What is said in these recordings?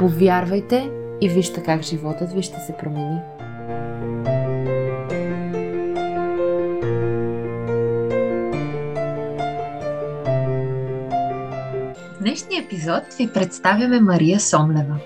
Повярвайте и вижте как животът ви ще се промени. В днешния епизод ви представяме Мария Сомлева.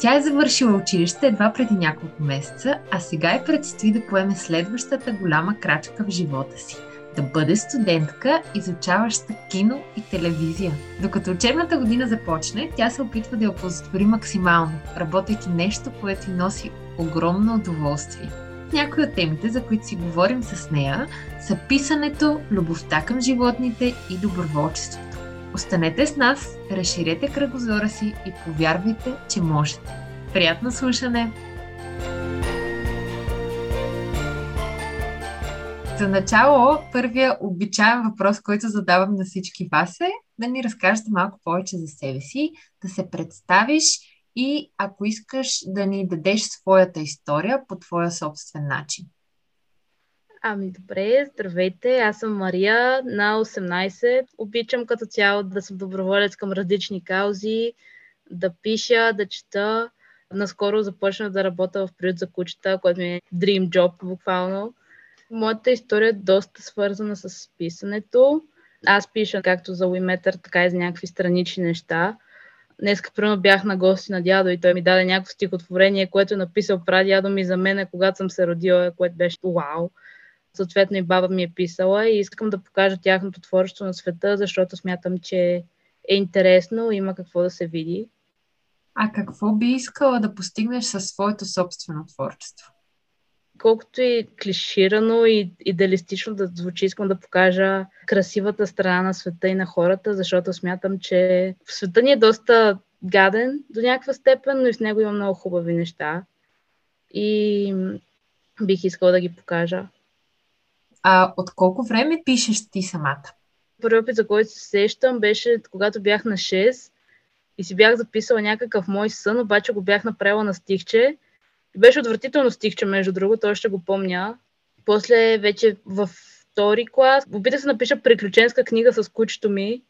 Тя е завършила училище едва преди няколко месеца, а сега е предстои да поеме следващата голяма крачка в живота си – да бъде студентка, изучаваща кино и телевизия. Докато учебната година започне, тя се опитва да я оползотвори максимално, работейки нещо, което й носи огромно удоволствие. Някои от темите, за които си говорим с нея, са писането, любовта към животните и доброволчеството. Останете с нас, разширете кръгозора си и повярвайте, че можете. Приятно слушане! За начало, първия обичаен въпрос, който задавам на всички вас е да ни разкажете малко повече за себе си, да се представиш и ако искаш да ни дадеш своята история по твоя собствен начин. Ами добре, здравейте, аз съм Мария, на 18. Обичам като цяло да съм доброволец към различни каузи, да пиша, да чета. Наскоро започнах да работя в приют за кучета, което ми е dream job буквално. Моята история е доста свързана с писането. Аз пиша както за Уиметър, така и за някакви странични неща. Днеска, примерно, бях на гости на дядо и той ми даде някакво стихотворение, което е написал дядо ми за мен, когато съм се родила, което беше вау. Съответно и баба ми е писала и искам да покажа тяхното творчество на света, защото смятам, че е интересно, има какво да се види. А какво би искала да постигнеш със своето собствено творчество? Колкото и клиширано и идеалистично да звучи, искам да покажа красивата страна на света и на хората, защото смятам, че в света ни е доста гаден до някаква степен, но и в него има много хубави неща. И бих искала да ги покажа. А от колко време пишеш ти самата? Първият опит, за който се сещам, беше когато бях на 6 и си бях записала някакъв мой сън, обаче го бях направила на стихче беше отвратително стихче, между другото, той ще го помня. После вече във втори клас опитах се напиша приключенска книга с кучето ми,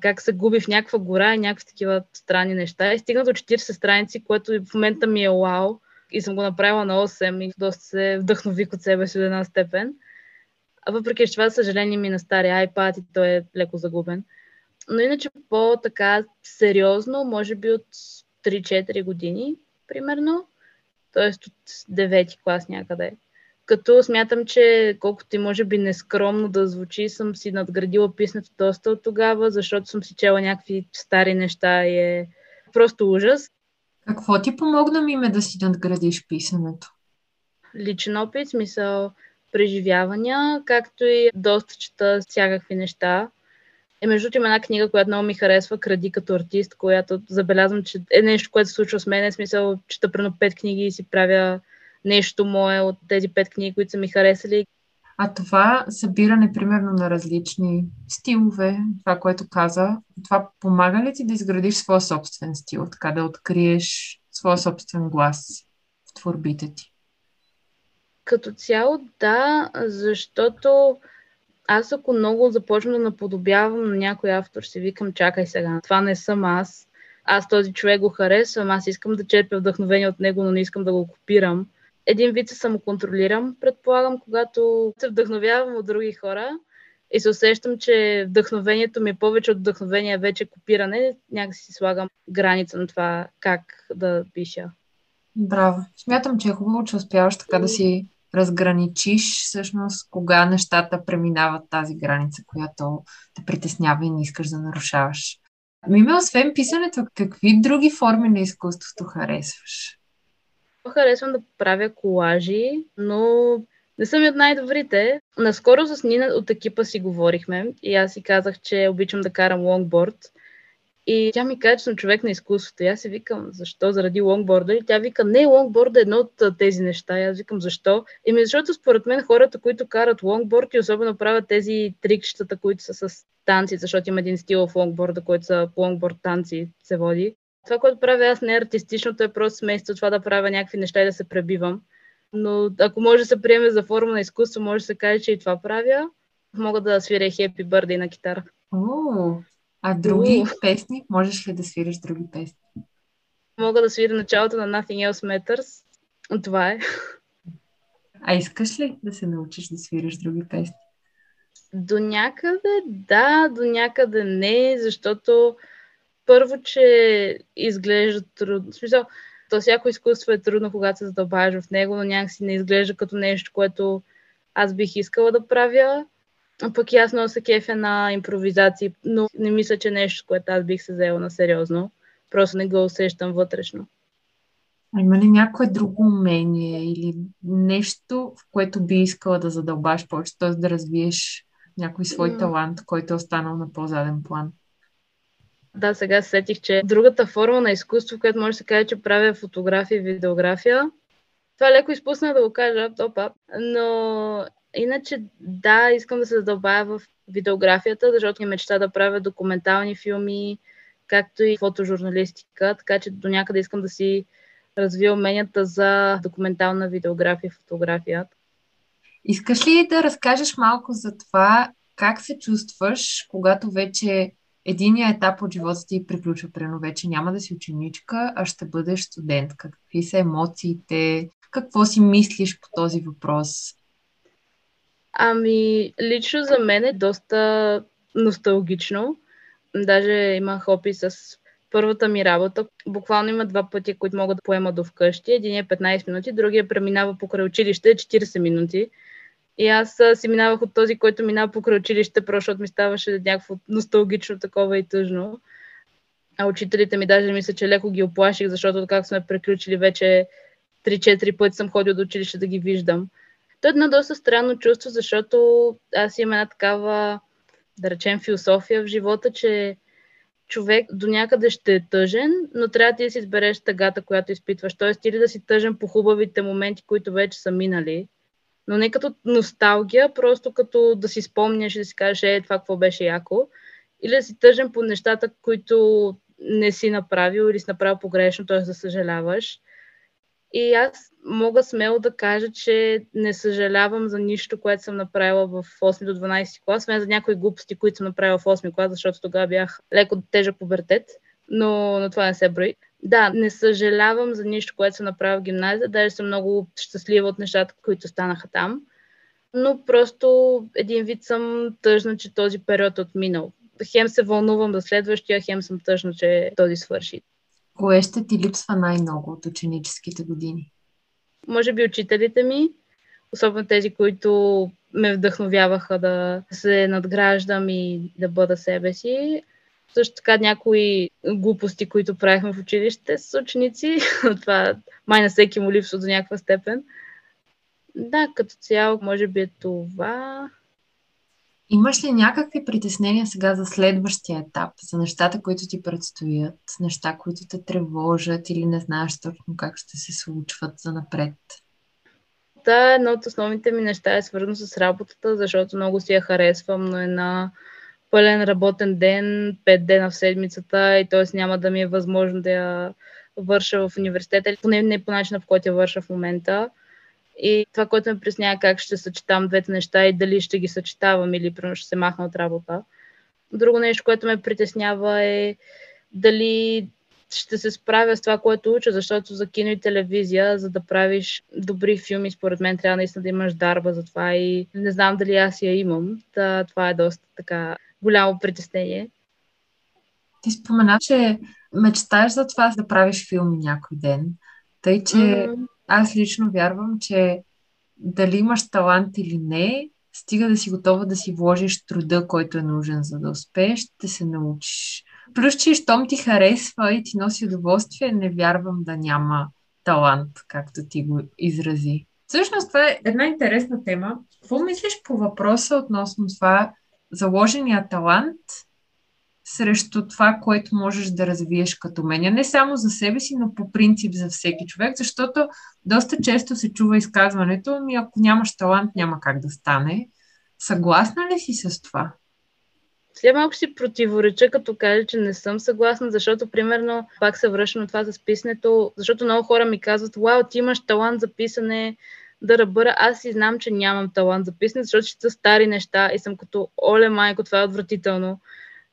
как се губи в някаква гора и някакви такива странни неща. И стигна до 40 страници, което в момента ми е вау. И съм го направила на 8 и доста се вдъхнових от себе си до една степен. А въпреки, че това, съжаление, ми е на стария iPad и той е леко загубен. Но иначе по-така сериозно, може би от 3-4 години, примерно т.е. от девети клас някъде. Като смятам, че колкото и може би нескромно да звучи, съм си надградила писането доста от тогава, защото съм си чела някакви стари неща и е просто ужас. Какво ти помогна ми да си надградиш писането? Личен опит, смисъл преживявания, както и доста чета всякакви неща. Е, между другото, има една книга, която много ми харесва, Кради като артист, която забелязвам, че е нещо, което се случва с мен. Е смисъл, чета прено пет книги и си правя нещо мое от тези пет книги, които са ми харесали. А това събиране, примерно, на различни стилове, това, което каза, това помага ли ти да изградиш своя собствен стил, така да откриеш своя собствен глас в творбите ти? Като цяло, да, защото аз ако много започна да наподобявам на някой автор, си викам, чакай сега, това не съм аз. Аз този човек го харесвам, аз искам да черпя вдъхновение от него, но не искам да го копирам. Един вид се самоконтролирам, предполагам, когато се вдъхновявам от други хора и се усещам, че вдъхновението ми е повече от вдъхновение, вече копиране, някакси си слагам граница на това как да пиша. Браво. Смятам, че е хубаво, че успяваш така да си разграничиш всъщност кога нещата преминават тази граница, която те притеснява и не искаш да нарушаваш. Миме, освен писането, какви други форми на изкуството харесваш? Харесвам да правя колажи, но не съм и от най-добрите. Наскоро с Нина от екипа си говорихме и аз си казах, че обичам да карам лонгборд. И тя ми каже, че съм човек на изкуството. И аз си викам, защо? Заради лонгборда. И тя вика, не, лонгборда е едно от тези неща. И аз викам, защо? И ми, защото според мен хората, които карат лонгборд и особено правят тези трикщата, които са с танци, защото има един стил в лонгборда, който са лонгборд танци се води. Това, което правя аз не е артистичното, е просто сместо това да правя някакви неща и да се пребивам. Но ако може да се приеме за форма на изкуство, може да се каже, че и това правя. Мога да свиря Happy Birthday на китара. О, а други uh. песни? Можеш ли да свириш други песни? Мога да свиря началото на Nothing Else Matters. Това е. А искаш ли да се научиш да свириш други песни? До някъде да, до някъде не, защото първо, че изглежда трудно. В смисъл, то всяко изкуство е трудно, когато се задълбаваш в него, но някакси не изглежда като нещо, което аз бих искала да правя. Пък и аз много се кефя на импровизации, но не мисля, че нещо, което аз бих се взела на сериозно. Просто не го усещам вътрешно. А има ли някое друго умение или нещо, в което би искала да задълбаш повече, т.е. да развиеш някой свой талант, който е останал на по-заден план? Да, сега сетих, че другата форма на изкуство, която може да се каже, че правя фотография и видеография, това е леко изпусна да го кажа, опа, но иначе да, искам да се задълбая в видеографията, защото ми мечта да правя документални филми, както и фотожурналистика, така че до някъде искам да си развия уменията за документална видеография и фотография. Искаш ли да разкажеш малко за това, как се чувстваш, когато вече единият етап от живота ти приключва, прено вече няма да си ученичка, а ще бъдеш студентка. Какви са емоциите? Какво си мислиш по този въпрос? Ами, лично за мен е доста носталгично. Даже имах опит с първата ми работа. Буквално има два пъти, които могат да поема до вкъщи. Един е 15 минути, другия преминава покрай училище 40 минути. И аз си минавах от този, който минава покрай училище, просто защото ми ставаше някакво носталгично такова и тъжно. А учителите ми даже мисля, че леко ги оплаших, защото как сме приключили вече 3-4 пъти съм ходил до училище да ги виждам. То е едно доста странно чувство, защото аз имам една такава, да речем, философия в живота, че човек до някъде ще е тъжен, но трябва ти да си избереш тъгата, която изпитваш. Тоест, или да си тъжен по хубавите моменти, които вече са минали, но не като носталгия, просто като да си спомняш и да си кажеш, е, това какво беше яко, или да си тъжен по нещата, които не си направил или си направил погрешно, т.е. да съжаляваш. И аз мога смело да кажа, че не съжалявам за нищо, което съм направила в 8 до 12 клас, освен за някои глупости, които съм направила в 8 клас, защото тогава бях леко тежък пубертет, но, но това не се брои. Да, не съжалявам за нищо, което съм направила в гимназия, даже съм много щастлива от нещата, които станаха там. Но просто един вид съм тъжна, че този период е отминал. Хем се вълнувам за следващия, хем съм тъжна, че този свърши. Кое ще ти липсва най-много от ученическите години? Може би учителите ми, особено тези, които ме вдъхновяваха да се надграждам и да бъда себе си. Също така някои глупости, които правихме в училище с ученици. Това май на всеки му липсва до някаква степен. Да, като цяло, може би е това. Имаш ли някакви притеснения сега за следващия етап, за нещата, които ти предстоят, неща, които те тревожат или не знаеш точно как ще се случват за напред? Да, едно от основните ми неща е свързано с работата, защото много си я харесвам, но е на пълен работен ден, 5 дена в седмицата и т.е. няма да ми е възможно да я върша в университета, поне не по начина, в който я върша в момента. И това, което ме преснява как ще съчетам двете неща и дали ще ги съчетавам или примерно ще се махна от работа. Друго нещо, което ме притеснява е дали ще се справя с това, което уча, защото за кино и телевизия, за да правиш добри филми, според мен трябва наистина да имаш дарба за това и не знам дали аз я имам. Та, това е доста така голямо притеснение. Ти спомена, че мечтаеш за това да правиш филми някой ден. Тъй, че mm-hmm. Аз лично вярвам, че дали имаш талант или не, стига да си готова да си вложиш труда, който е нужен за да успееш, ще се научиш. Плюс, че щом ти харесва и ти носи удоволствие, не вярвам да няма талант, както ти го изрази. Всъщност това е една интересна тема. Какво мислиш по въпроса относно това заложения талант срещу това, което можеш да развиеш като мен. Не само за себе си, но по принцип за всеки човек, защото доста често се чува изказването ми, ако нямаш талант, няма как да стане. Съгласна ли си с това? Сега малко си противореча, като кажа, че не съм съгласна, защото, примерно, пак се връщам на това за писането, защото много хора ми казват, вау, ти имаш талант за писане, да ръбъра. Аз си знам, че нямам талант за писане, защото ще са стари неща и съм като, оле, майко, това е отвратително.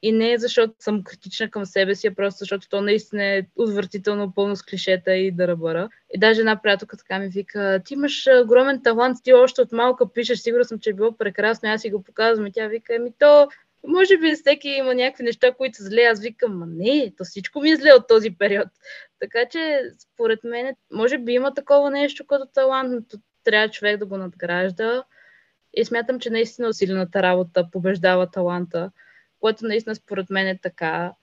И не защото съм критична към себе си, а просто защото то наистина е отвратително, пълно с клишета и да ръбъра. И даже една приятелка така ми вика, ти имаш огромен талант, ти още от малка пишеш, сигурна съм, че е било прекрасно, аз си го показвам и тя вика, еми то, може би всеки има някакви неща, които са зле. Аз викам, ма не, то всичко ми е зле от този период. Така че, според мен, може би има такова нещо като талант, но трябва човек да го надгражда. И смятам, че наистина усилената работа побеждава таланта което наистина според мен е така.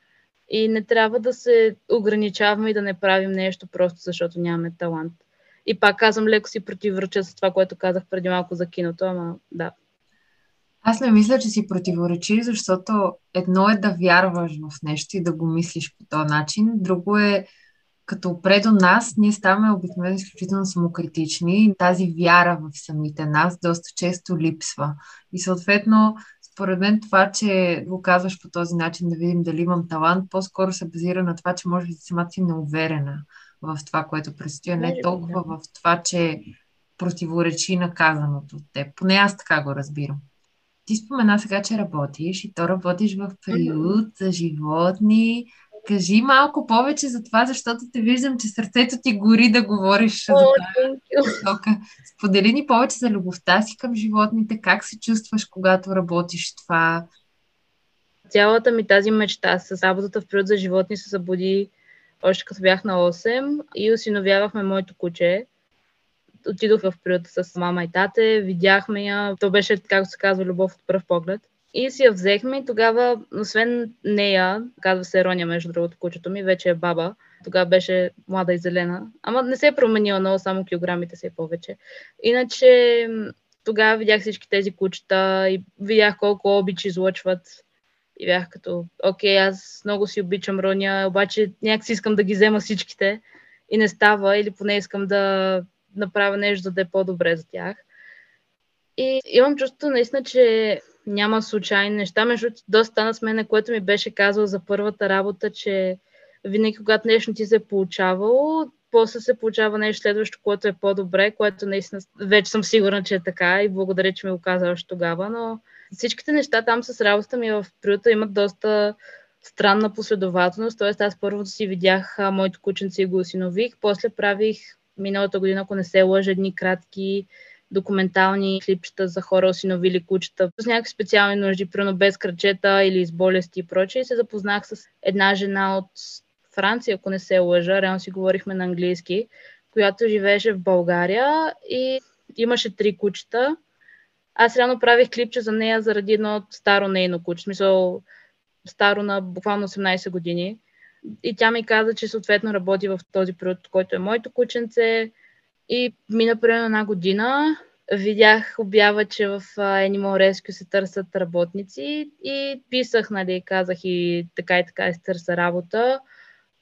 И не трябва да се ограничаваме и да не правим нещо просто защото нямаме талант. И пак казвам, леко си противореча с това, което казах преди малко за киното, ама да. Аз не мисля, че си противоречи, защото едно е да вярваш в нещо и да го мислиш по този начин, друго е като предо нас, ние ставаме обикновено изключително самокритични и тази вяра в самите нас доста често липсва. И съответно според мен това, че го казваш по този начин, да видим дали имам талант, по-скоро се базира на това, че може би самата си неуверена в това, което предстои, не толкова в това, че противоречи на казаното от теб. Поне аз така го разбирам. Ти спомена сега, че работиш и то работиш в приют за животни. Кажи малко повече за това, защото те виждам, че сърцето ти гори да говориш О, за тази Сподели ни повече за любовта си към животните, как се чувстваш, когато работиш това. Цялата ми тази мечта с работата в приют за животни се събуди още като бях на 8 и осиновявахме моето куче. Отидох в приюта с мама и тате, видяхме я. То беше, както се казва, любов от пръв поглед. И си я взехме и тогава, освен нея, казва се Роня, между другото, кучето ми, вече е баба. Тогава беше млада и зелена. Ама не се е променила много, само килограмите се е повече. Иначе тогава видях всички тези кучета и видях колко обичи излъчват. И бях като, окей, аз много си обичам Роня, обаче някакси искам да ги взема всичките и не става, или поне искам да направя нещо, да е по-добре за тях. И имам чувство наистина, че няма случайни неща. Между доста стана с мене, което ми беше казал за първата работа, че винаги, когато нещо ти се е получавало, после се получава нещо следващо, което е по-добре, което наистина вече съм сигурна, че е така и благодаря, че ми го каза още тогава, но всичките неща там с работата ми в приюта имат доста странна последователност, т.е. аз първо си видях моето кученце и го осинових, после правих миналата година, ако не се лъжа, едни кратки документални клипчета за хора, осиновили кучета с някакви специални нужди, примерно без кръчета или с болести и прочее. И се запознах с една жена от Франция, ако не се лъжа, реално си говорихме на английски, която живееше в България и имаше три кучета. Аз реално правих клипче за нея заради едно старо нейно куче, смисъл старо на буквално 18 години. И тя ми каза, че съответно работи в този период, който е моето кученце, и мина примерно една година, видях обява, че в Animal Rescue се търсят работници и писах, нали, казах и така и така се търся работа.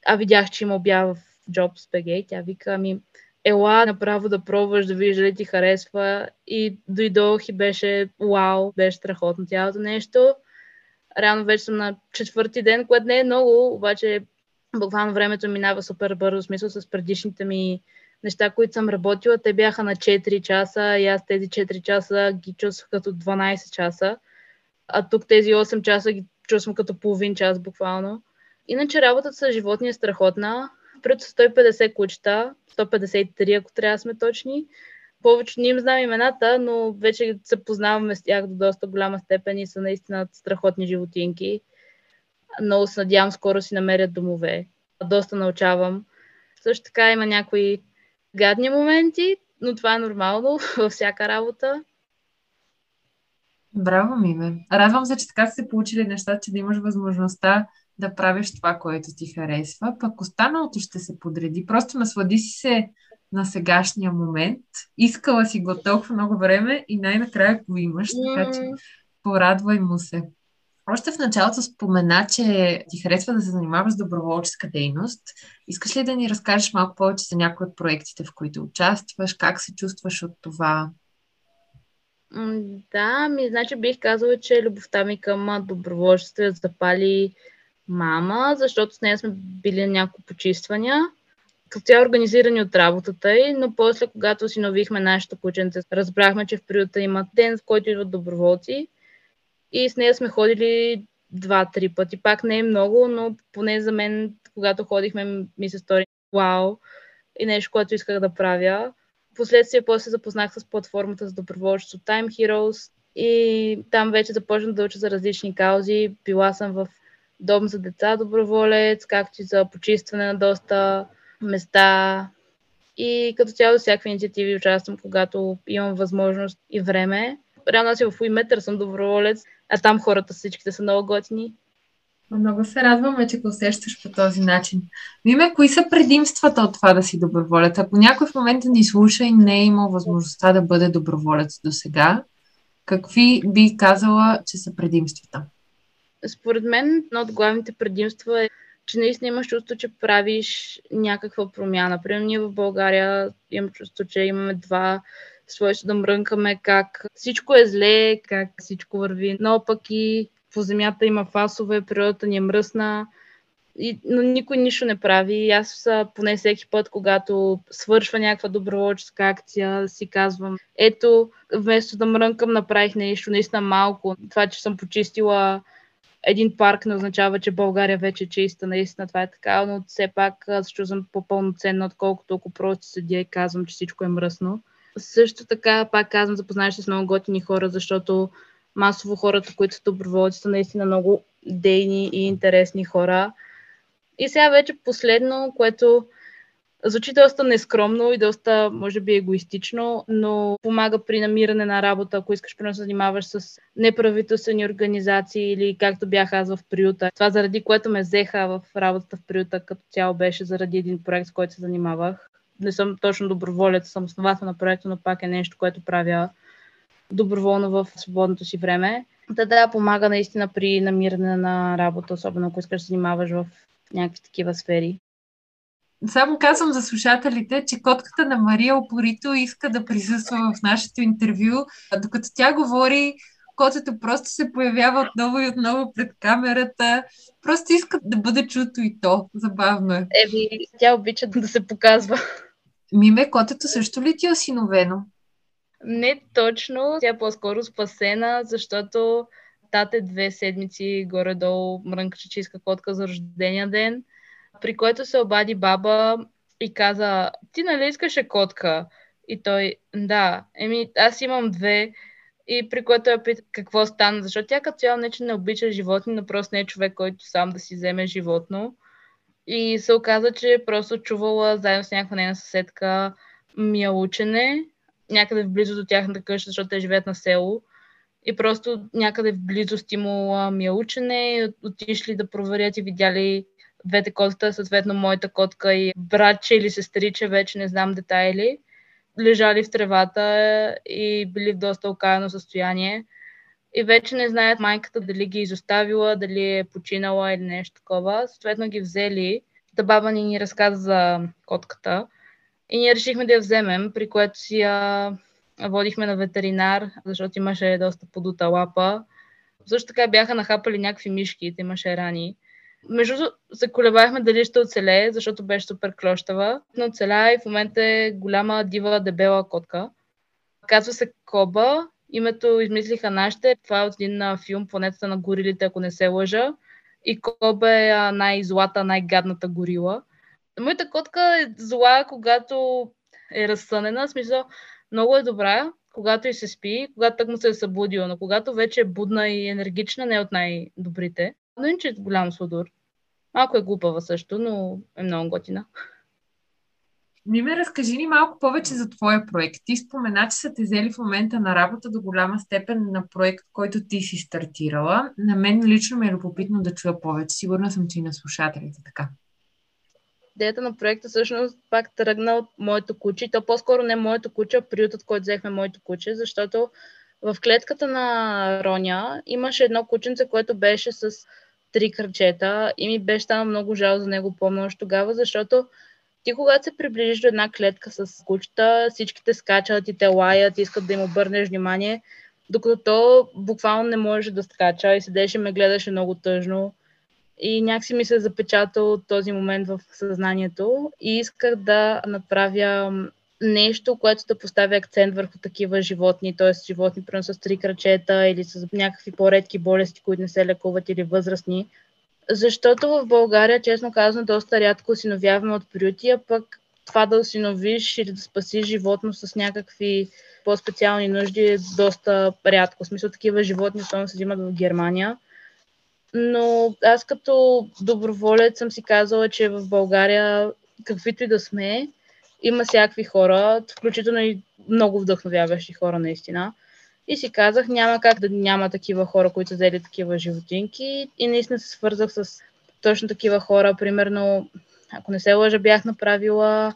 А видях, че има обява в Jobs.bg и тя вика, ами, ела направо да пробваш да видиш дали ти харесва и дойдох и беше вау, беше страхотно цялото нещо. Реално вече съм на четвърти ден, което не е много, обаче буквално времето минава супер бързо, смисъл с предишните ми неща, които съм работила, те бяха на 4 часа и аз тези 4 часа ги чувствах като 12 часа, а тук тези 8 часа ги чувствам като половин час буквално. Иначе работата с животни е страхотна. Пред 150 кучета, 153, ако трябва да сме точни. Повече не им знам имената, но вече се познаваме с тях до доста голяма степен и са наистина страхотни животинки. Много се надявам скоро си намерят домове. Доста научавам. Също така има някои гадни моменти, но това е нормално във всяка работа. Браво, Миме. Радвам се, че така са се получили неща, че да имаш възможността да правиш това, което ти харесва. Пък останалото ще се подреди. Просто наслади си се на сегашния момент. Искала си го толкова много време и най-накрая го имаш, така че порадвай му се. Още в началото спомена, че ти харесва да се занимаваш с доброволческа дейност. Искаш ли да ни разкажеш малко повече за някои от проектите, в които участваш? Как се чувстваш от това? Да, ми, значи бих казала, че любовта ми към доброволчество е запали мама, защото с нея сме били няколко почиствания. Като тя е организирани от работата й, но после, когато си новихме нашето кученце, разбрахме, че в приюта има ден, в който идват доброволци и с нея сме ходили два-три пъти. Пак не е много, но поне за мен, когато ходихме, ми се стори вау и нещо, което исках да правя. Последствие после запознах с платформата за доброволчество Time Heroes и там вече започнах да уча за различни каузи. Била съм в дом за деца доброволец, както и за почистване на доста места. И като цяло всякакви инициативи участвам, когато имам възможност и време. Реално аз и в Уиметър съм доброволец, а там хората всичките са много готини. Много се радваме, че го усещаш по този начин. Миме, кои са предимствата от това да си доброволец? Ако някой в момента ни слуша и не е имал възможността да бъде доброволец до сега, какви би казала, че са предимствата? Според мен, едно от главните предимства е, че наистина имаш чувство, че правиш някаква промяна. Примерно ние в България имам чувство, че имаме два свойства да мрънкаме как всичко е зле, как всичко върви и по земята има фасове, природата ни е мръсна, и, но никой нищо не прави. Аз поне всеки път, когато свършва някаква доброволческа акция, си казвам, ето, вместо да мрънкам, направих нещо наистина малко. Това, че съм почистила един парк не означава, че България вече е чиста, наистина това е така, но все пак аз чувствам по-пълноценно, отколкото ако просто седя и казвам, че всичко е мръсно. Също така, пак казвам, запознаеш се с много готини хора, защото масово хората, които са доброволци, са наистина много дейни и интересни хора. И сега вече последно, което звучи доста нескромно и доста, може би, егоистично, но помага при намиране на работа, ако искаш да се занимаваш с неправителствени организации или както бях аз в приюта. Това заради което ме взеха в работата в приюта като цяло беше заради един проект, с който се занимавах. Не съм точно доброволец, съм основател на проекта, но пак е нещо, което правя доброволно в свободното си време. Да, да, помага наистина при намиране на работа, особено ако искаш да се занимаваш в някакви такива сфери. Само казвам за слушателите, че котката на Мария опорито иска да присъства в нашето интервю. Докато тя говори, котето просто се появява отново и отново пред камерата. Просто иска да бъде чуто и то. Забавно е. Еви, тя обича да се показва. Миме, котето също ли ти е осиновено? Не точно. Тя е по-скоро спасена, защото тате две седмици горе-долу мрънкаше, че котка за рождения ден, при което се обади баба и каза, ти нали искаше котка? И той, да, еми аз имам две, и при което я пита какво стана, защото тя като цяло не, че не обича животни, но просто не е човек, който сам да си вземе животно. И се оказа, че просто чувала заедно с някаква нейна съседка миялучене някъде в близо до тяхната къща, защото те живеят на село. И просто някъде в близост имало мяучене, отишли да проверят и видяли двете котката, съответно моята котка и братче или сестриче, вече не знам детайли, лежали в тревата и били в доста окаяно състояние. И вече не знаят майката дали ги е изоставила, дали е починала или нещо такова. Съответно ги взели. Та баба ни ни разказа за котката. И ние решихме да я вземем, при което си я водихме на ветеринар, защото имаше доста подута лапа. Също така бяха нахапали някакви мишки, те имаше рани. Между се колебахме дали ще оцелее, защото беше супер клощава. Но оцеля и в момента е голяма дива дебела котка. Казва се Коба. Името измислиха нашите. Това е от един филм Планетата на горилите, ако не се лъжа. И Коба е най-злата, най-гадната горила. Моята котка е зла, когато е разсънена. В смисъл, много е добра, когато и се спи, когато так му се е събудила, но когато вече е будна и енергична, не е от най-добрите. Но иначе е голям сладур. Малко е глупава също, но е много готина. Миме, разкажи ни малко повече за твоя проект. Ти спомена, че са те взели в момента на работа до голяма степен на проект, който ти си стартирала. На мен лично ми е любопитно да чуя повече. Сигурна съм, че и на слушателите така идеята на проекта всъщност пак тръгна от моето куче. То по-скоро не моето куче, а приютът, който взехме моето куче, защото В клетката на Роня имаше едно кученце, което беше с три кръчета и ми беше станало много жал за него помня тогава, защото ти когато се приближиш до една клетка с кучета, всичките скачат и те лаят, искат да им обърнеш внимание, докато то буквално не можеше да скача и седеше и ме гледаше много тъжно. И някакси ми се е запечатал този момент в съзнанието и исках да направя нещо, което да поставя акцент върху такива животни, т.е. животни, примерно с три крачета или с някакви по-редки болести, които не се лекуват или възрастни. Защото в България, честно казано, доста рядко осиновяваме от приюти, а пък това да осиновиш или да спасиш животно с някакви по-специални нужди е доста рядко. В смисъл такива животни особено се взимат в Германия. Но аз като доброволец съм си казала, че в България, каквито и да сме, има всякакви хора, включително и много вдъхновяващи хора наистина. И си казах, няма как да няма такива хора, които са взели такива животинки. И наистина се свързах с точно такива хора. Примерно, ако не се лъжа, бях направила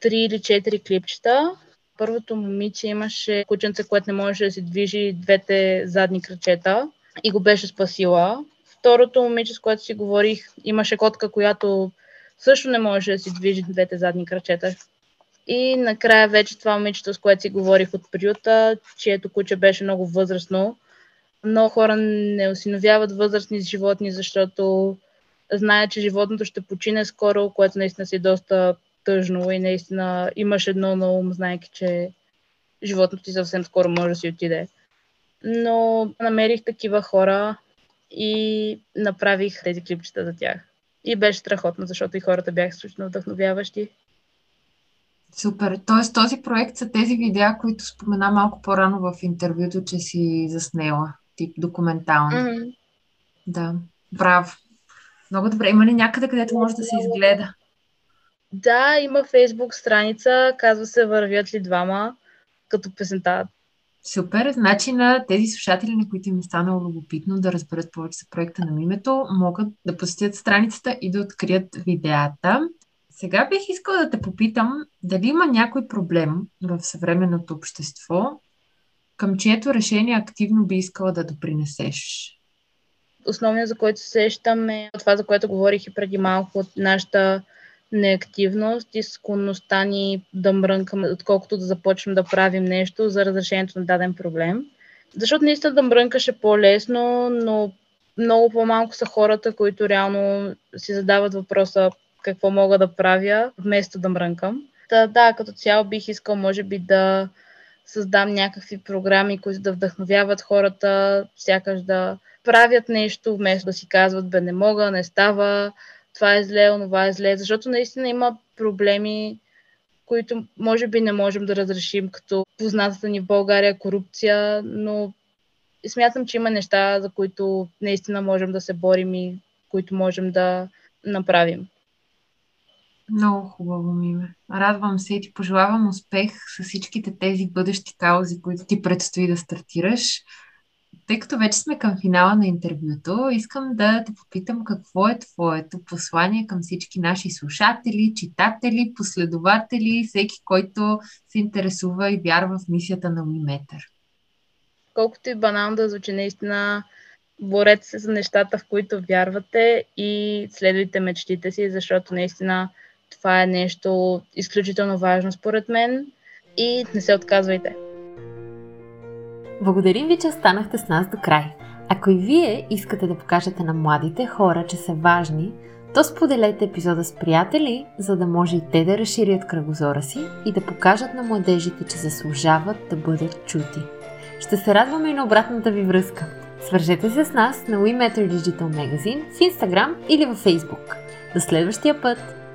три или четири клипчета. Първото момиче имаше кученце, което не можеше да си движи двете задни кръчета и го беше спасила. Второто момиче, с което си говорих, имаше котка, която също не можеше да си движи двете задни кръчета. И накрая вече това момичето, с което си говорих от приюта, чието куче беше много възрастно. Много хора не осиновяват възрастни животни, защото знаят, че животното ще почине скоро, което наистина си доста тъжно и наистина имаш едно на ум, знайки, че животното ти съвсем скоро може да си отиде. Но намерих такива хора и направих тези клипчета за тях. И беше страхотно, защото и хората бяха изключително вдъхновяващи. Супер. Тоест този проект са тези видеа, които спомена малко по-рано в интервюто, че си заснела, тип документално. Mm-hmm. Да. Браво. Много добре. Има ли някъде, където може да се изгледа? Да, има фейсбук страница, казва се Вървят ли двама, като песента. Супер. Значи на тези слушатели, на които им е станало любопитно да разберат повече за проекта на Мимето, могат да посетят страницата и да открият видеята. Сега бих искала да те попитам дали има някой проблем в съвременното общество, към чието решение активно би искала да допринесеш. Основният, за който се сещам е това, за което говорих и преди малко от нашата неактивност и склонността ни да мрънкаме, отколкото да започнем да правим нещо за разрешението на даден проблем. Защото наистина да мрънкаш е по-лесно, но много по-малко са хората, които реално си задават въпроса какво мога да правя, вместо да мрънкам. Та, да, като цяло бих искал, може би, да създам някакви програми, които да вдъхновяват хората, сякаш да правят нещо, вместо да си казват, бе, не мога, не става, това е зле, онова е зле, защото наистина има проблеми, които може би не можем да разрешим, като познатата ни в България корупция, но смятам, че има неща, за които наистина можем да се борим и които можем да направим. Много хубаво ми име. Радвам се и ти пожелавам успех с всичките тези бъдещи каузи, които ти предстои да стартираш. Тъй като вече сме към финала на интервюто, искам да те попитам какво е твоето послание към всички наши слушатели, читатели, последователи, всеки, който се интересува и вярва в мисията на Уиметър. Колкото и банално да звучи, наистина борете се за нещата, в които вярвате и следвайте мечтите си, защото наистина това е нещо изключително важно според мен и не се отказвайте. Благодарим ви, че останахте с нас до край. Ако и вие искате да покажете на младите хора, че са важни, то споделете епизода с приятели, за да може и те да разширят кръгозора си и да покажат на младежите, че заслужават да бъдат чути. Ще се радваме и на обратната ви връзка. Свържете се с нас на WeMatter Digital Magazine в Instagram или във Facebook. До следващия път!